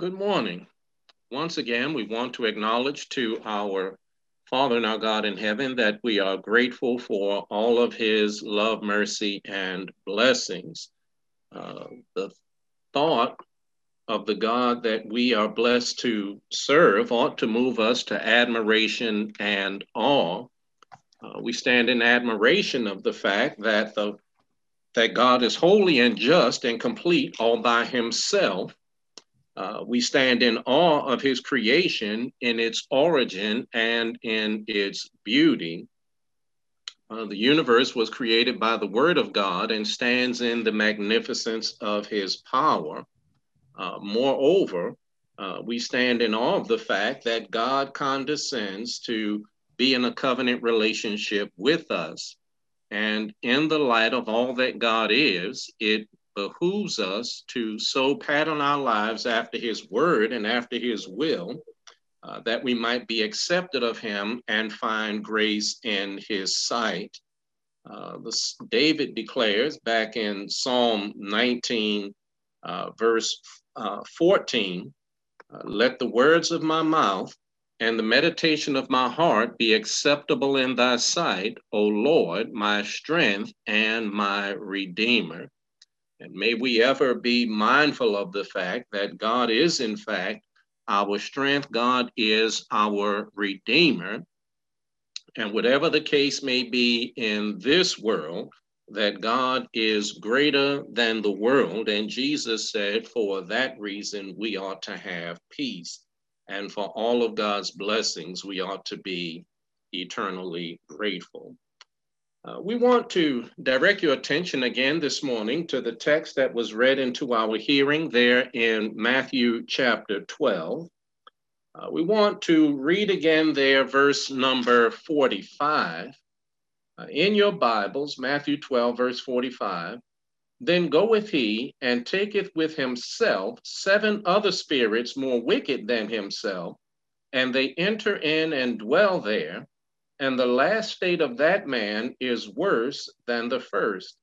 Good morning. Once again, we want to acknowledge to our Father and our God in heaven that we are grateful for all of his love, mercy, and blessings. Uh, the thought of the God that we are blessed to serve ought to move us to admiration and awe. Uh, we stand in admiration of the fact that the that God is holy and just and complete all by himself uh, we stand in awe of his creation in its origin and in its beauty. Uh, the universe was created by the word of God and stands in the magnificence of his power. Uh, moreover, uh, we stand in awe of the fact that God condescends to be in a covenant relationship with us. And in the light of all that God is, it behooves us to so pattern our lives after his word and after his will, uh, that we might be accepted of him and find grace in his sight. Uh, this, David declares back in Psalm 19, uh, verse uh, 14, uh, let the words of my mouth and the meditation of my heart be acceptable in thy sight, O Lord, my strength and my redeemer. And may we ever be mindful of the fact that God is, in fact, our strength. God is our Redeemer. And whatever the case may be in this world, that God is greater than the world. And Jesus said, for that reason, we ought to have peace. And for all of God's blessings, we ought to be eternally grateful. Uh, we want to direct your attention again this morning to the text that was read into our hearing there in Matthew chapter 12. Uh, we want to read again there verse number 45. Uh, in your Bibles, Matthew 12, verse 45. Then goeth he and taketh with himself seven other spirits more wicked than himself, and they enter in and dwell there and the last state of that man is worse than the first.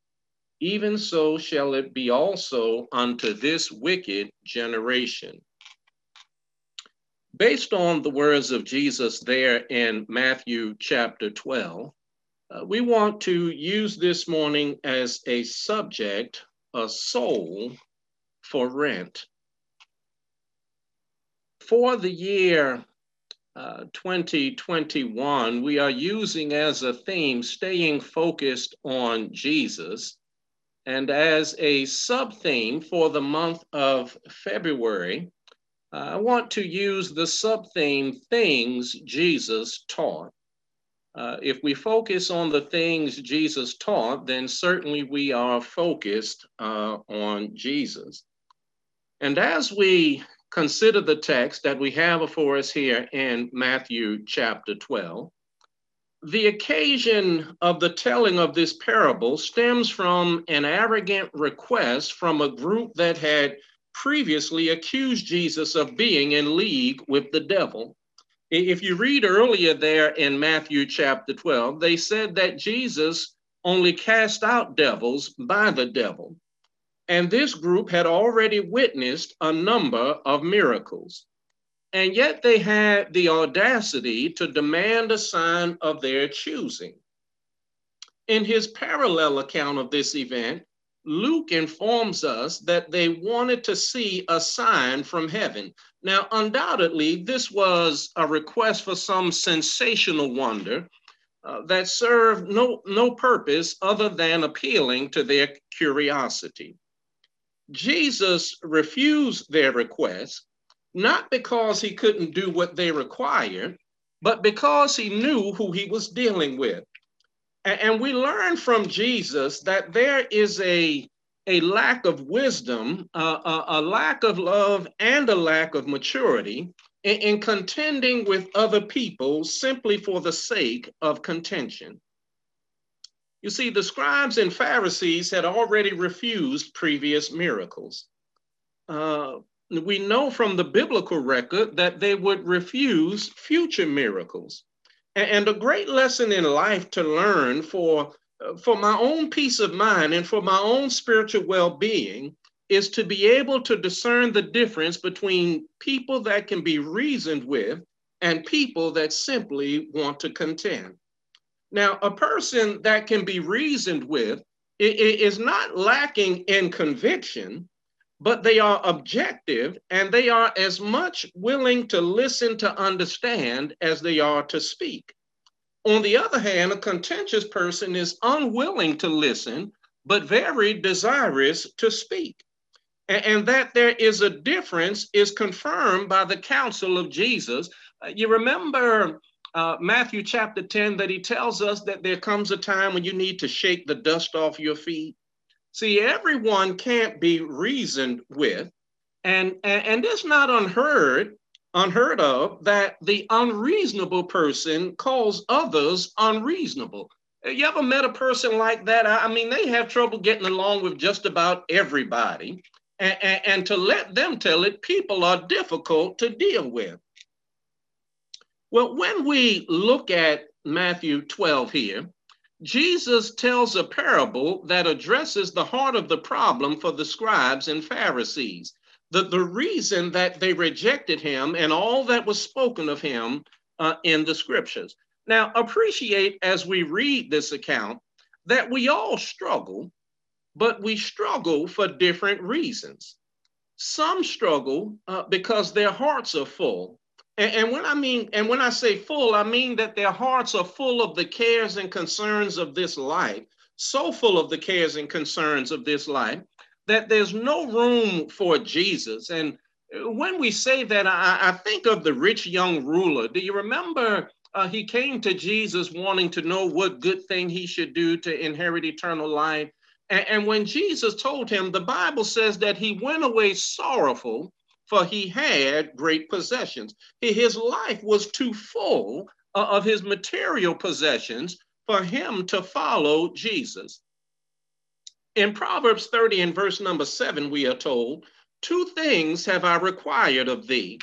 Even so shall it be also unto this wicked generation. Based on the words of Jesus there in Matthew chapter 12, uh, we want to use this morning as a subject, a soul for rent. For the year uh, 2021, we are using as a theme staying focused on Jesus. And as a sub theme for the month of February, uh, I want to use the sub theme Things Jesus Taught. Uh, if we focus on the things Jesus taught, then certainly we are focused uh, on Jesus. And as we consider the text that we have before us here in Matthew chapter 12. The occasion of the telling of this parable stems from an arrogant request from a group that had previously accused Jesus of being in league with the devil. If you read earlier there in Matthew chapter 12, they said that Jesus only cast out devils by the devil. And this group had already witnessed a number of miracles. And yet they had the audacity to demand a sign of their choosing. In his parallel account of this event, Luke informs us that they wanted to see a sign from heaven. Now, undoubtedly, this was a request for some sensational wonder uh, that served no, no purpose other than appealing to their curiosity. Jesus refused their request, not because he couldn't do what they required, but because he knew who he was dealing with. And we learn from Jesus that there is a, a lack of wisdom, a, a, lack of love, and a lack of maturity in, in contending with other people simply for the sake of contention. You see, the scribes and Pharisees had already refused previous miracles. Uh, we know from the biblical record that they would refuse future miracles. And, a great lesson in life to learn for, uh, for my own peace of mind and for my own spiritual well being is to be able to discern the difference between people that can be reasoned with and people that simply want to contend. Now, a person that can be reasoned with is not lacking in conviction, but they are objective and they are as much willing to listen to understand as they are to speak. On the other hand, a contentious person is unwilling to listen, but very desirous to speak. And, that there is a difference is confirmed by the counsel of Jesus. Uh, you remember uh, Matthew chapter 10 that he tells us that there comes a time when you need to shake the dust off your feet. See, everyone can't be reasoned with, and, and, and it's not unheard, unheard of that the unreasonable person calls others unreasonable. You ever met a person like that? I mean, they have trouble getting along with just about everybody. And, and, and to let them tell it, people are difficult to deal with. Well, when we look at Matthew 12 here, Jesus tells a parable that addresses the heart of the problem for the scribes and Pharisees. The, the reason that they rejected him and all that was spoken of him uh, in the scriptures. Now, appreciate as we read this account that we all struggle, but we struggle for different reasons. Some struggle uh, because their hearts are full and, and, when I mean, and when I say full, I mean that their hearts are full of the cares and concerns of this life, so full of the cares and concerns of this life that there's no room for Jesus. And when we say that, I, I think of the rich young ruler. Do you remember uh, he came to Jesus wanting to know what good thing he should do to inherit eternal life? And, and when Jesus told him, the Bible says that he went away sorrowful for he had great possessions. His life was too full uh, of his material possessions for him to follow Jesus. In Proverbs 30 and verse number seven, we are told, Two things have I required of thee.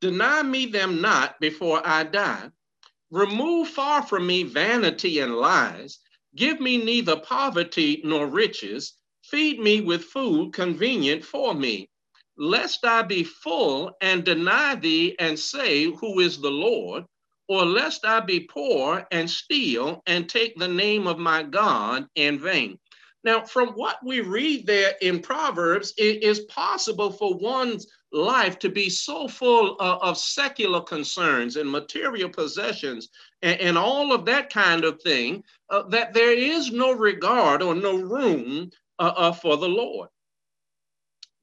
Deny me them not before I die. Remove far from me vanity and lies. Give me neither poverty nor riches. Feed me with food convenient for me lest I be full and deny thee and say, Who is the Lord? Or lest I be poor and steal and take the name of my God in vain. Now, from what we read there in Proverbs, it is possible for one's life to be so full of, of secular concerns and material possessions and, and, all of that kind of thing uh, that there is no regard or no room uh, uh, for the Lord.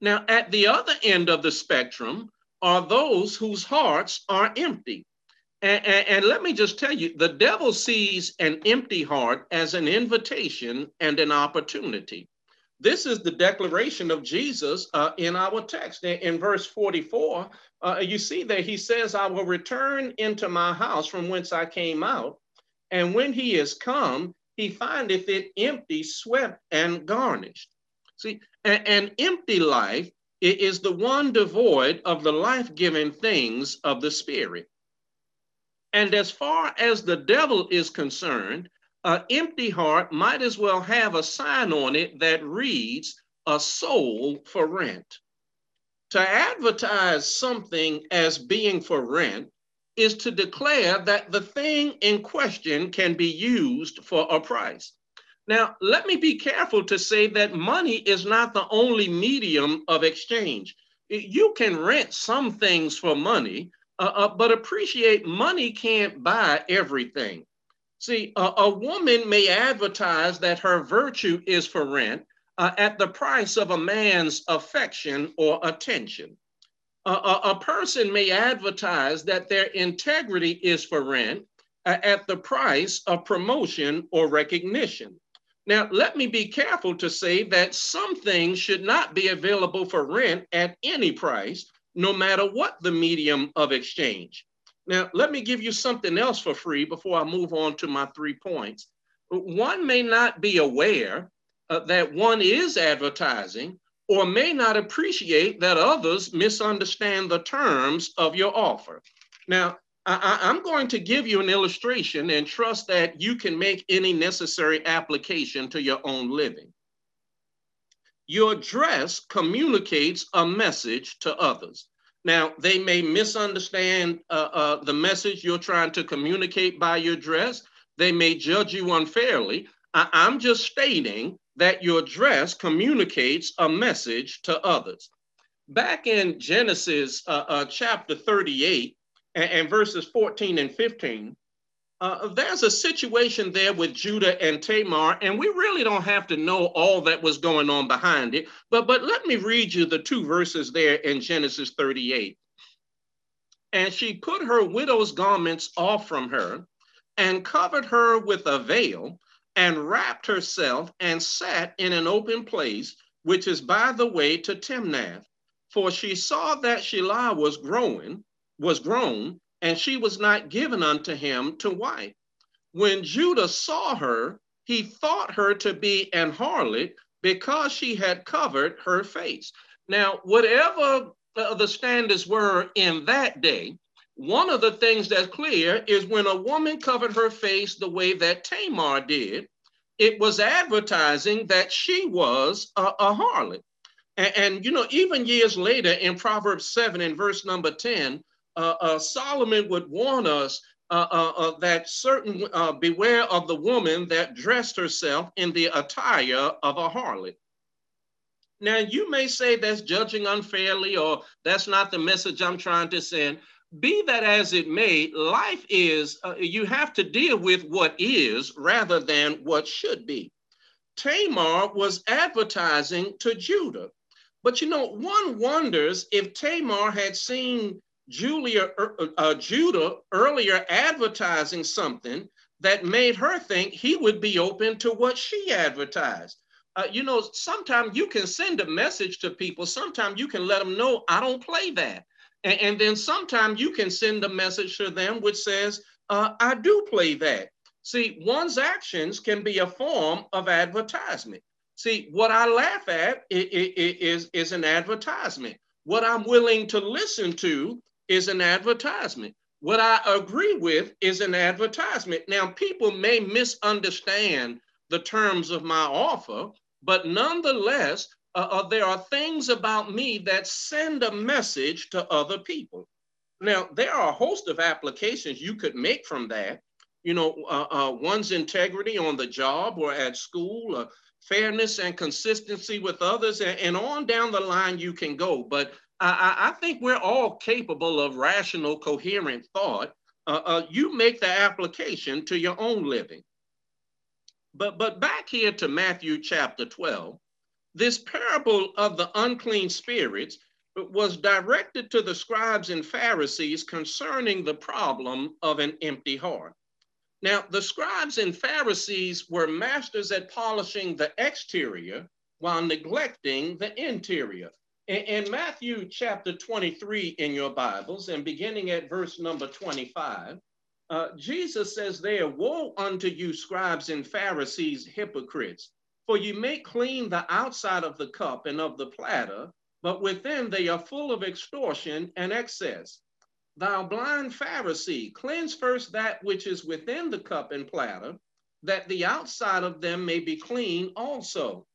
Now, at the other end of the spectrum are those whose hearts are empty. And, and, and, let me just tell you the devil sees an empty heart as an invitation and an opportunity. This is the declaration of Jesus uh, in our text. In verse 44, uh, you see that he says, I will return into my house from whence I came out. And when he is come, he findeth it empty, swept, and garnished. See, an empty life is the one devoid of the life giving things of the Spirit. And as far as the devil is concerned, an empty heart might as well have a sign on it that reads, a soul for rent. To advertise something as being for rent is to declare that the thing in question can be used for a price. Now, let me be careful to say that money is not the only medium of exchange. You can rent some things for money, uh, uh, but appreciate money can't buy everything. See, a, a, woman may advertise that her virtue is for rent uh, at the price of a man's affection or attention. a, a person may advertise that their integrity is for rent uh, at the price of promotion or recognition. Now, let me be careful to say that some things should not be available for rent at any price, no matter what the medium of exchange. Now, let me give you something else for free before I move on to my three points. One may not be aware uh, that one is advertising or may not appreciate that others misunderstand the terms of your offer. Now, I, am going to give you an illustration and trust that you can make any necessary application to your own living. your dress communicates a message to others. Now, they may misunderstand uh, uh, the message you're trying to communicate by your dress. They may judge you unfairly. I- I'm just stating that your dress communicates a message to others. Back in Genesis uh, uh chapter 38 and, and verses 14 and 15, uh, there's a situation there with Judah and Tamar, and we really don't have to know all that was going on behind it. But but let me read you the two verses there in Genesis 38. And she put her widow's garments off from her, and covered her with a veil, and wrapped herself, and sat in an open place, which is by the way to Timnath. For she saw that Shelah was growing, was grown, and she was not given unto him to wife. When Judah saw her, he thought her to be an harlot because she had covered her face. Now, whatever the standards were in that day, one of the things that's clear is when a woman covered her face the way that Tamar did, it was advertising that she was a, a harlot. And, and, you know, even years later in Proverbs 7 and verse number 10, uh, uh, Solomon would warn us uh, uh, uh that certain uh, beware of the woman that dressed herself in the attire of a harlot. Now, you may say that's judging unfairly or that's not the message I'm trying to send. Be that as it may, life is, you have to deal with what is rather than what should be. Tamar was advertising to Judah. But you know, one wonders if Tamar had seen Julia, er, uh, uh, Judah earlier advertising something that made her think he would be open to what she advertised. Uh, you know, sometimes you can send a message to people. Sometimes you can let them know, I don't play that. And, and then sometimes you can send a message to them which says, uh, I do play that. See, one's actions can be a form of advertisement. See, what I laugh at is, is an advertisement. What I'm willing to listen to is an advertisement. What I agree with is an advertisement. Now, people may misunderstand the terms of my offer, but nonetheless, uh, uh, there are things about me that send a message to other people. Now, there are a host of applications you could make from that. You know, uh, uh one's integrity on the job or at school, uh, fairness and consistency with others, and, and on down the line you can go. But I, I think we're all capable of rational, coherent thought. Uh, uh, you make the application to your own living. But, but back here to Matthew chapter 12, this parable of the unclean spirits was directed to the scribes and Pharisees concerning the problem of an empty heart. Now, the scribes and Pharisees were masters at polishing the exterior while neglecting the interior. In, Matthew chapter 23 in your Bibles, and beginning at verse number 25, uh, Jesus says there, Woe unto you, scribes and Pharisees, hypocrites, for you make clean the outside of the cup and of the platter, but within they are full of extortion and excess. Thou blind Pharisee, cleanse first that which is within the cup and platter, that the outside of them may be clean also.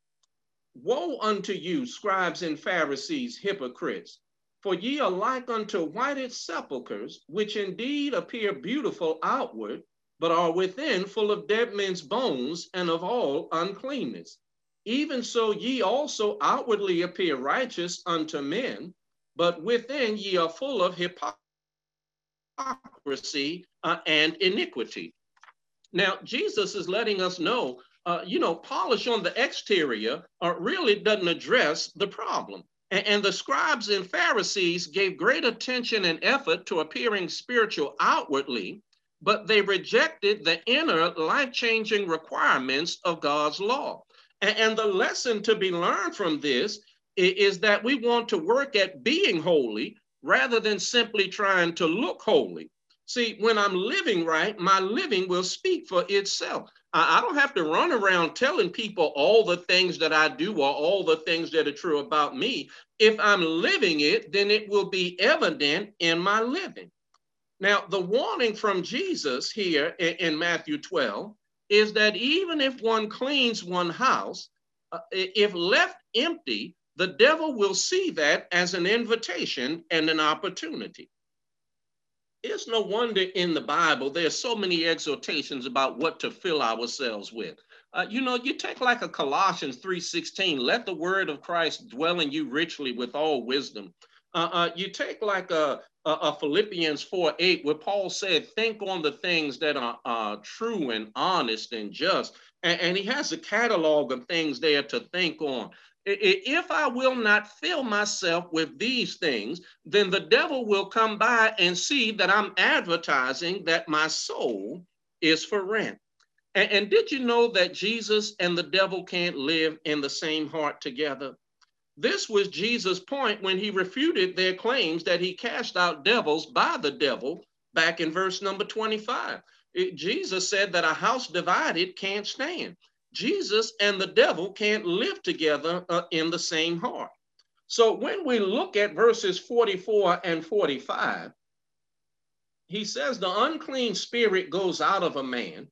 Woe unto you, scribes and Pharisees, hypocrites! For ye are like unto whited sepulchres, which indeed appear beautiful outward, but are within full of dead men's bones and of all uncleanness. Even so, ye also outwardly appear righteous unto men, but within ye are full of hypocrisy uh, and iniquity. Now, Jesus is letting us know uh, you know, polish on the exterior uh, really doesn't address the problem. And, and the scribes and Pharisees gave great attention and effort to appearing spiritual outwardly, but they rejected the inner life changing requirements of God's law. And, and the lesson to be learned from this is, is that we want to work at being holy rather than simply trying to look holy. See, when I'm living right, my living will speak for itself. I, don't have to run around telling people all the things that I do or all the things that are true about me. If I'm living it, then it will be evident in my living. Now, the warning from Jesus here in, in Matthew 12 is that even if one cleans one house, uh, if left empty, the devil will see that as an invitation and an opportunity. It's no wonder in the Bible there's so many exhortations about what to fill ourselves with. Uh, you know, you take like a Colossians 3:16, let the word of Christ dwell in you richly with all wisdom. Uh, uh, you take like a, a, a Philippians 4 8, where Paul said, Think on the things that are true and honest and just. And, and he has a catalog of things there to think on. If I will not fill myself with these things, then the devil will come by and see that I'm advertising that my soul is for rent. And, and, did you know that Jesus and the devil can't live in the same heart together? This was Jesus' point when he refuted their claims that he cast out devils by the devil back in verse number 25. It, Jesus said that a house divided can't stand. Jesus and the devil can't live together uh, in the same heart. So when we look at verses 44 and 45, he says the unclean spirit goes out of a man,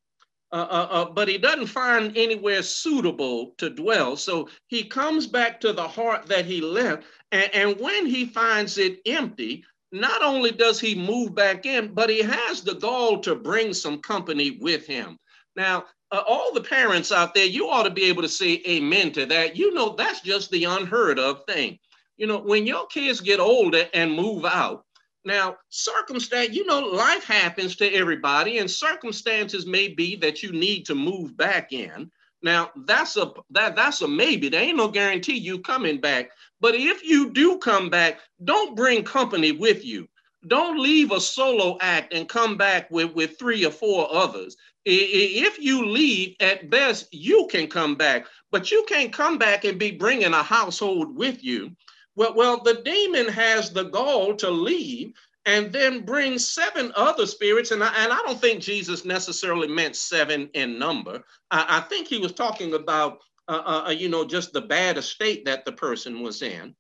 uh, uh, uh, but he doesn't find anywhere suitable to dwell. So he comes back to the heart that he left. And, and when he finds it empty, not only does he move back in, but he has the gall to bring some company with him. Now, uh, all the parents out there, you ought to be able to say amen to that. You know, that's just the unheard of thing. You know, when your kids get older and move out, now, circumstance, you know, life happens to everybody, and circumstances may be that you need to move back in. Now, that's a that that's a maybe. There ain't no guarantee you coming back. But if you do come back, don't bring company with you. Don't leave a solo act and come back with, with three or four others. If you leave, at best, you can come back, but you can't come back and be bringing a household with you. Well, well, the demon has the gall to leave and then bring seven other spirits. And I, and I don't think Jesus necessarily meant seven in number. I, I think he was talking about, uh, uh, uh, you know, just the bad estate that the person was in.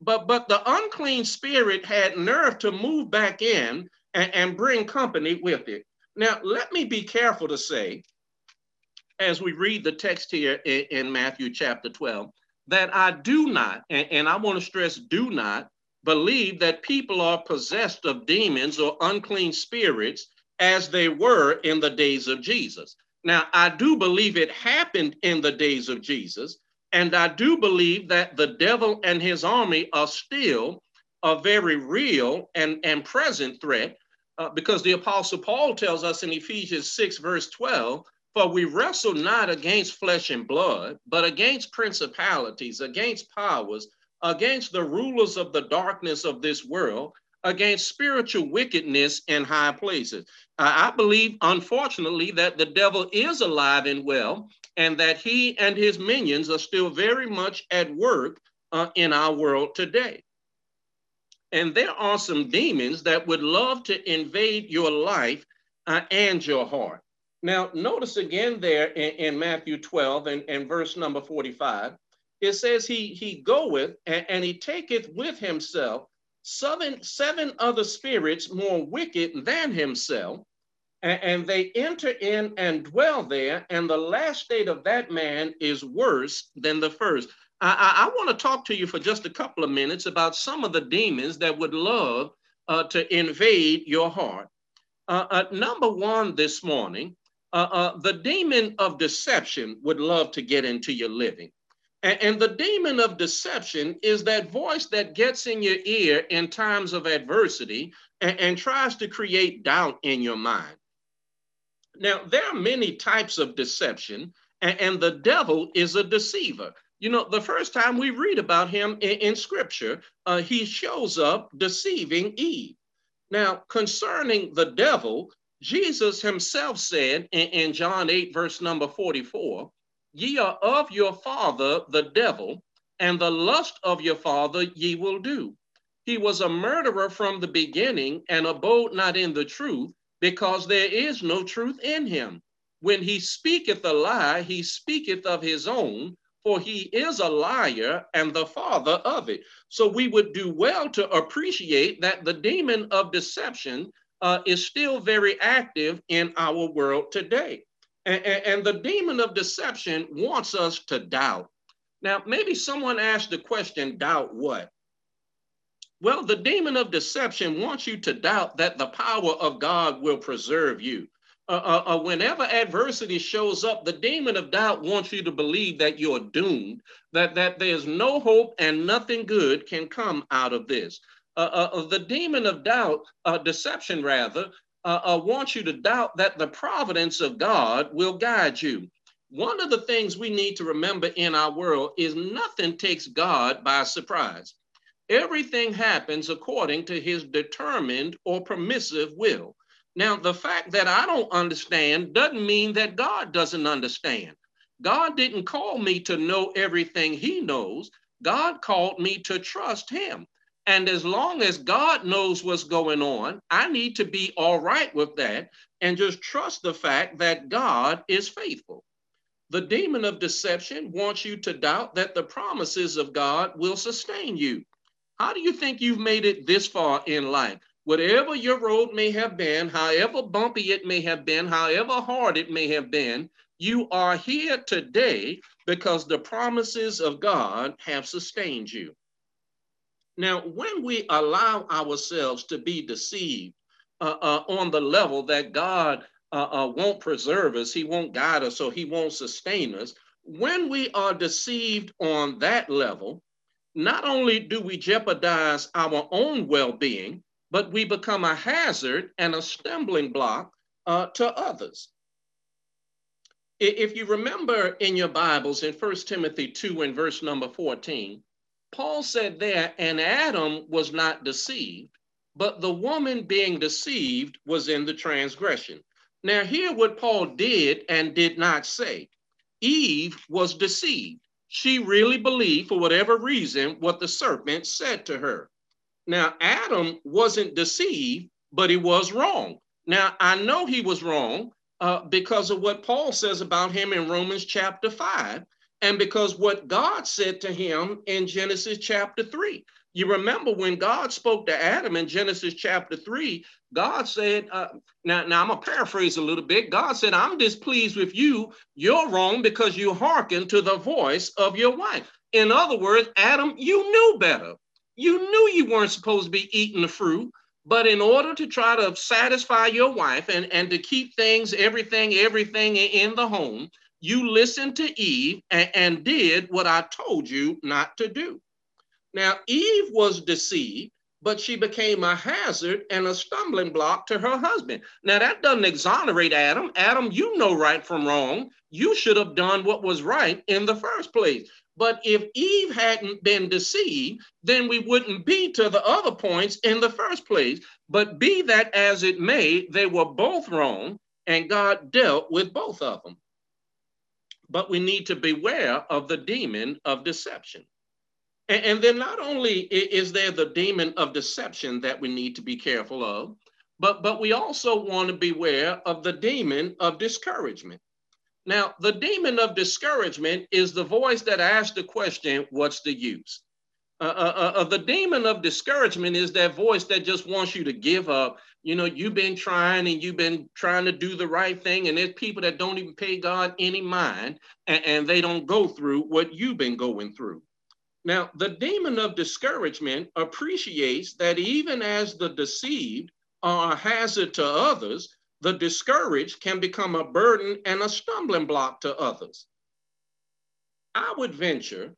But, but the unclean spirit had nerve to move back in and, and bring company with it. Now, let me be careful to say, as we read the text here in, in Matthew chapter 12, that I do not, and, and I want to stress do not, believe that people are possessed of demons or unclean spirits as they were in the days of Jesus. Now, I do believe it happened in the days of Jesus, and I do believe that the devil and his army are still a very real and, and present threat uh, because the Apostle Paul tells us in Ephesians 6, verse 12, for we wrestle not against flesh and blood, but against principalities, against powers, against the rulers of the darkness of this world, against spiritual wickedness in high places. I believe, unfortunately, that the devil is alive and well, and that he and his minions are still very much at work uh, in our world today. And there are some demons that would love to invade your life uh, and your heart. Now, notice again there in, in Matthew 12 and, and, verse number 45, it says, He, he goeth and, and he taketh with himself seven, seven other spirits more wicked than himself, and, and they enter in and dwell there, and the last state of that man is worse than the first. I, I, want to talk to you for just a couple of minutes about some of the demons that would love uh, to invade your heart. Uh, uh, number one this morning, uh, uh, the demon of deception would love to get into your living. And, and the demon of deception is that voice that gets in your ear in times of adversity and, and tries to create doubt in your mind. Now, there are many types of deception, and, and the devil is a deceiver. You know, the first time we read about him in, in scripture, uh, he shows up deceiving Eve. Now, concerning the devil, Jesus himself said in, in John 8, verse number 44, Ye are of your father, the devil, and the lust of your father ye will do. He was a murderer from the beginning and abode not in the truth, because there is no truth in him. When he speaketh a lie, he speaketh of his own, for he is a liar and the father of it. So we would do well to appreciate that the demon of deception uh, is still very active in our world today. And, and, the demon of deception wants us to doubt. Now, maybe someone asked the question, doubt what? Well, the demon of deception wants you to doubt that the power of God will preserve you. Uh, uh, uh, whenever adversity shows up, the demon of doubt wants you to believe that you're doomed, that, that there's no hope and nothing good can come out of this. Uh, uh, the demon of doubt, deception rather, Uh, uh, wants you to doubt that the providence of God will guide you. One of the things we need to remember in our world is nothing takes God by surprise. Everything happens according to his determined or permissive will. Now, the fact that I don't understand doesn't mean that God doesn't understand. God didn't call me to know everything he knows. God called me to trust him. And as long as God knows what's going on, I need to be all right with that and just trust the fact that God is faithful. The demon of deception wants you to doubt that the promises of God will sustain you. How do you think you've made it this far in life? Whatever your road may have been, however bumpy it may have been, however hard it may have been, you are here today because the promises of God have sustained you. Now, when we allow ourselves to be deceived uh, uh, on the level that God uh, uh won't preserve us, He won't guide us, or He won't sustain us, when we are deceived on that level, not only do we jeopardize our own well being, but we become a hazard and a stumbling block uh, to others. If you remember in your Bibles in 1 Timothy 2 and verse number 14, Paul said there, and Adam was not deceived, but the woman being deceived was in the transgression. Now, hear what Paul did and did not say. Eve was deceived she really believed, for whatever reason, what the serpent said to her. Now, Adam wasn't deceived, but he was wrong. Now, I know he was wrong uh, because of what Paul says about him in Romans chapter 5, and because what God said to him in Genesis chapter 3. You remember when God spoke to Adam in Genesis chapter 3, God said, uh, now, now I'm going to paraphrase a little bit. God said, I'm displeased with you. You're wrong because you hearken to the voice of your wife. In other words, Adam, you knew better. You knew you weren't supposed to be eating the fruit, but in order to try to satisfy your wife and, and to keep things, everything, everything in the home, you listened to Eve and, and did what I told you not to do. Now, Eve was deceived, but she became a hazard and a stumbling block to her husband. Now, that doesn't exonerate Adam. Adam, you know right from wrong. You should have done what was right in the first place. But if Eve hadn't been deceived, then we wouldn't be to the other points in the first place. But be that as it may, they were both wrong, and God dealt with both of them. But we need to beware of the demon of deception. And, and then not only is there the demon of deception that we need to be careful of, but, but we also want to beware of the demon of discouragement. Now, the demon of discouragement is the voice that asks the question, What's the use? Uh, uh, uh, uh, the demon of discouragement is that voice that just wants you to give up. You know, you've been trying and you've been trying to do the right thing, and there's people that don't even pay God any mind, and, and they don't go through what you've been going through. Now, the demon of discouragement appreciates that even as the deceived are a hazard to others, the discouraged can become a burden and a stumbling block to others. I would venture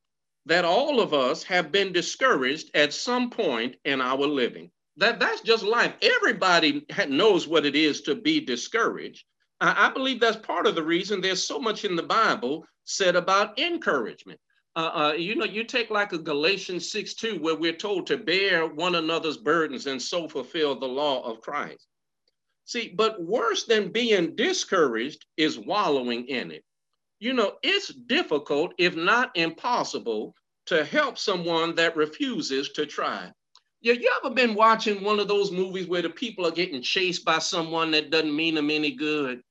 that all of us have been discouraged at some point in our living. That, that's just life. Everybody knows what it is to be discouraged. I, I believe that's part of the reason there's so much in the Bible said about encouragement uh, uh, you know, you take like a Galatians 6 2, where we're told to bear one another's burdens and so fulfill the law of Christ. See, but worse than being discouraged is wallowing in it. You know, it's difficult, if not impossible, to help someone that refuses to try. Yeah, you ever been watching one of those movies where the people are getting chased by someone that doesn't mean them any good?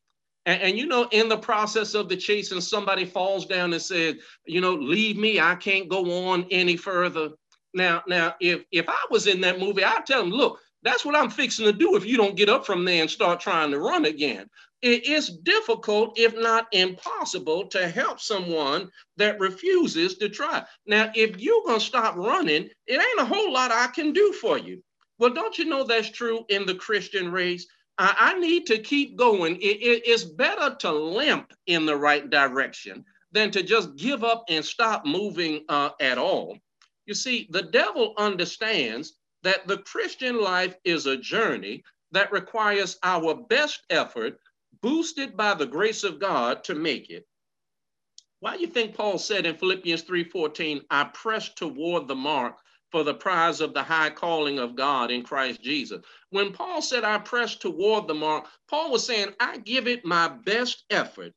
And, and, you know, in the process of the chase, and somebody falls down and says, you know, leave me, I can't go on any further. Now, now, if if I was in that movie, I'd tell them, look, that's what I'm fixing to do if you don't get up from there and start trying to run again. It is difficult, if not impossible, to help someone that refuses to try. Now, if you're going to stop running, it ain't a whole lot I can do for you. Well, don't you know that's true in the Christian race? I, I need to keep going. It, it, it's better to limp in the right direction than to just give up and stop moving uh, at all. You see, the devil understands that the Christian life is a journey that requires our best effort, boosted by the grace of God, to make it. Why do you think Paul said in Philippians 3:14, I press toward the mark for the prize of the high calling of God in Christ Jesus. When Paul said, I press toward the mark, Paul was saying, I give it my best effort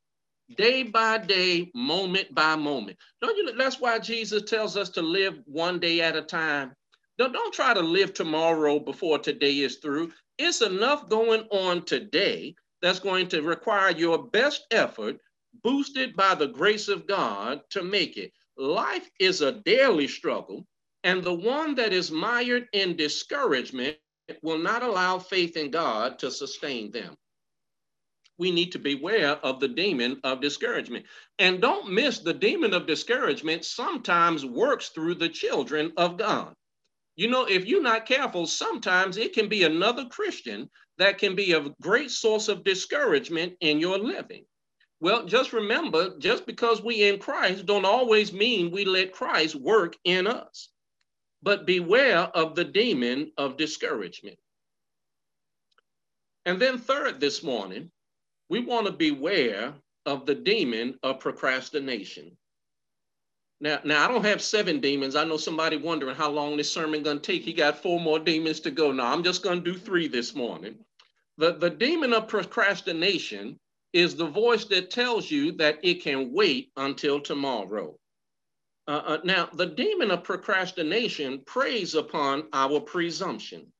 day by day, moment by moment. Don't you? That's why Jesus tells us to live one day at a time. Don't, don't try to live tomorrow before today is through. It's enough going on today that's going to require your best effort, boosted by the grace of God, to make it. Life is a daily struggle, and the one that is mired in discouragement will not allow faith in God to sustain them we need to beware of the demon of discouragement. And don't miss the demon of discouragement sometimes works through the children of God. You know, if you're not careful, sometimes it can be another Christian that can be a great source of discouragement in your living. Well, just remember, just because we in Christ don't always mean we let Christ work in us. But beware of the demon of discouragement. And then third this morning, we want to beware of the demon of procrastination. Now, now I don't have seven demons. I know somebody wondering how long this sermon to take. He got four more demons to go. Now I'm just to do three this morning. The, the demon of procrastination is the voice that tells you that it can wait until tomorrow. Uh, uh, now, the demon of procrastination preys upon our presumption.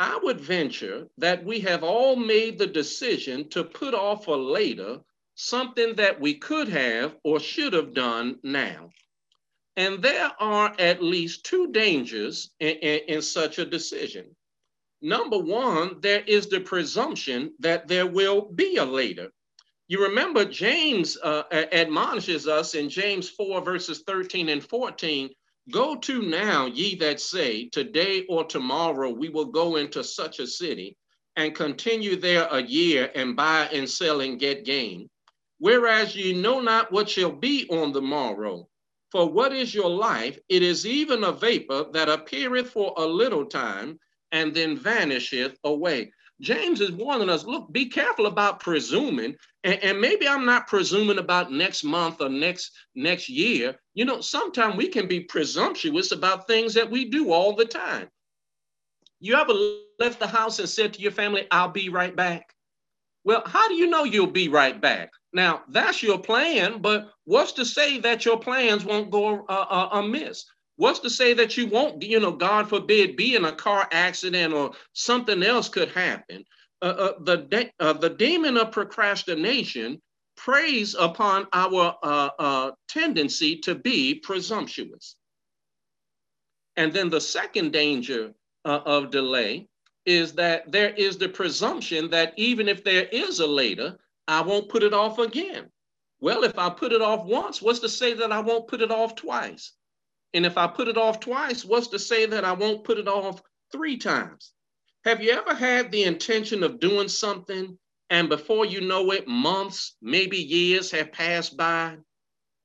I would venture that we have all made the decision to put off for later something that we could have or should have done now. And there are at least two dangers in, in, in, such a decision. Number one, there is the presumption that there will be a later. You remember James uh, admonishes us in James 4, verses 13 and 14 Go to now, ye that say, Today or tomorrow we will go into such a city and continue there a year and buy and sell and get gain. Whereas ye know not what shall be on the morrow. For what is your life? It is even a vapor that appeareth for a little time and then vanisheth away. James is warning us look, be careful about presuming. And, and, maybe I'm not presuming about next month or next next year. You know, sometimes we can be presumptuous about things that we do all the time. You ever left the house and said to your family, I'll be right back? Well, how do you know you'll be right back? Now, that's your plan, but what's to say that your plans won't go uh, uh, amiss? What's to say that you won't, you know, God forbid, be in a car accident or something else could happen? Uh, uh, the, de- uh, the demon of procrastination preys upon our uh, tendency to be presumptuous. And then the second danger of delay is that there is the presumption that even if there is a later, I won't put it off again. Well, if I put it off once, what's to say that I won't put it off twice? And if I put it off twice, what's to say that I won't put it off three times? Have you ever had the intention of doing something and before you know it, months, maybe years have passed by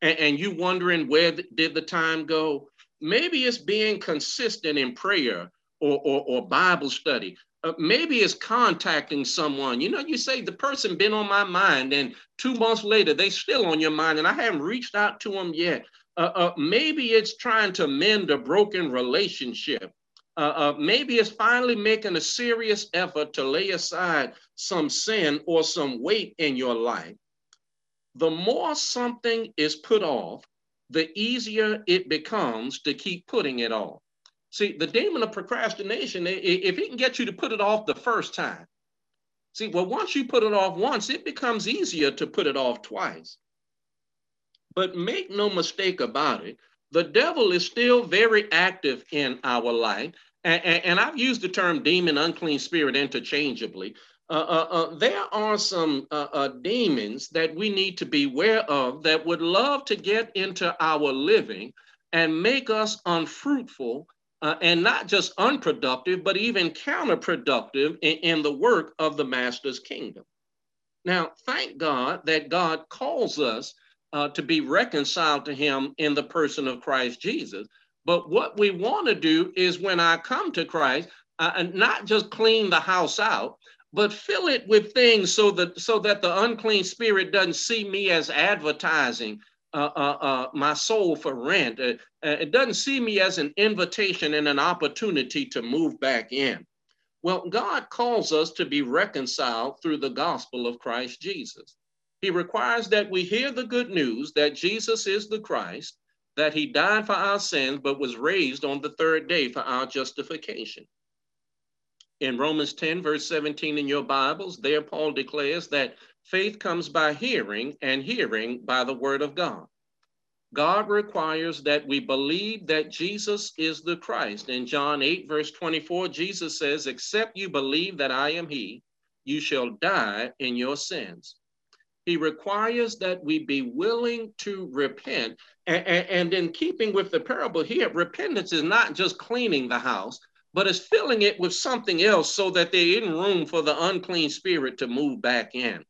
and, and you wondering where th- did the time go? Maybe it's being consistent in prayer or, or, or Bible study. Uh, maybe it's contacting someone. You know, you say the person been on my mind, and two months later they still on your mind, and I haven't reached out to them yet. Uh, uh, maybe it's trying to mend a broken relationship. Uh, uh, maybe it's finally making a serious effort to lay aside some sin or some weight in your life. The more something is put off, the easier it becomes to keep putting it off. See, the demon of procrastination, if he can get you to put it off the first time, see, well, once you put it off once, it becomes easier to put it off twice. But make no mistake about it, the devil is still very active in our life. And, and, and I've used the term demon, unclean spirit interchangeably. uh, uh, uh, there are some uh, uh, demons that we need to be aware of that would love to get into our living and make us unfruitful uh, and not just unproductive, but even counterproductive in, in the work of the Master's kingdom. Now, thank God that God calls us to be reconciled to Him in the person of Christ Jesus. But what we want to do is when I come to Christ, uh, not just clean the house out, but fill it with things so that so that the unclean spirit doesn't see me as advertising uh, uh, uh, my soul for rent. Uh, uh, it doesn't see me as an invitation and an opportunity to move back in. Well, God calls us to be reconciled through the gospel of Christ Jesus. He requires that we hear the good news that Jesus is the Christ, that he died for our sins, but was raised on the third day for our justification in Romans 10, verse 17 in your Bibles, there Paul declares that faith comes by hearing, and hearing by the word of God. God requires that we believe that Jesus is the Christ. In John 8, verse 24, Jesus says, Except you believe that I am He, you shall die in your sins. He requires that we be willing to repent. And, in keeping with the parable here, repentance is not just cleaning the house, but is filling it with something else so that there isn't room for the unclean spirit to move back in.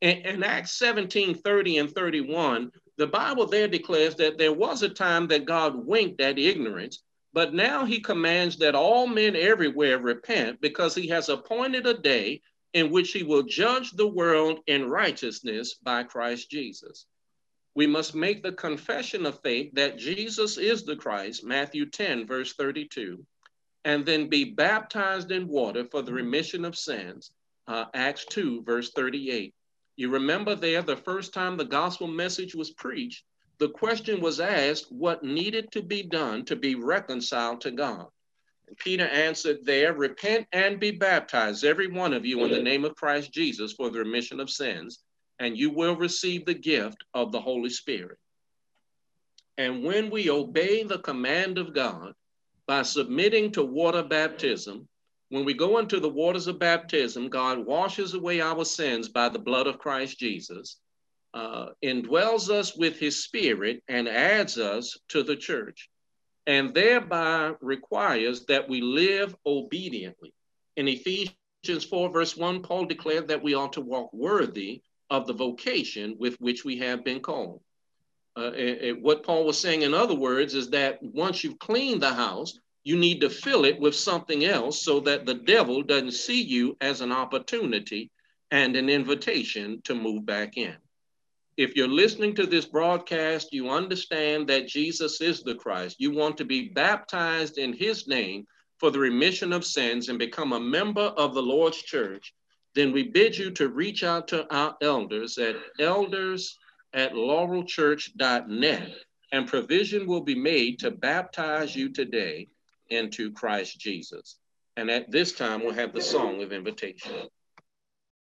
In, in Acts 17 30 and 31, the Bible there declares that there was a time that God winked at ignorance, but now he commands that all men everywhere repent because he has appointed a day in which he will judge the world in righteousness by Christ Jesus. We must make the confession of faith that Jesus is the Christ, Matthew 10, verse 32 and then be baptized in water for the remission of sins. Uh, Acts 2, verse 38. You remember there, the first time the gospel message was preached, the question was asked what needed to be done to be reconciled to God. And Peter answered there, Repent and be baptized, every one of you, in the name of Christ Jesus for the remission of sins, and you will receive the gift of the Holy Spirit. And when we obey the command of God, by submitting to water baptism. When we go into the waters of baptism, God washes away our sins by the blood of Christ Jesus, uh, indwells us with his spirit, and adds us to the church, and thereby requires that we live obediently. In Ephesians 4, verse 1, Paul declared that we ought to walk worthy of the vocation with which we have been called. Uh, it, it, what Paul was saying, in other words, is that once you've cleaned the house, you need to fill it with something else so that the devil doesn't see you as an opportunity and an invitation to move back in. If you're listening to this broadcast, you understand that Jesus is the Christ. You want to be baptized in his name for the remission of sins and become a member of the Lord's church, then we bid you to reach out to our elders at elders at laurelchurch.net, and provision will be made to baptize you today into Christ Jesus. And at this time, we'll have the song of invitation.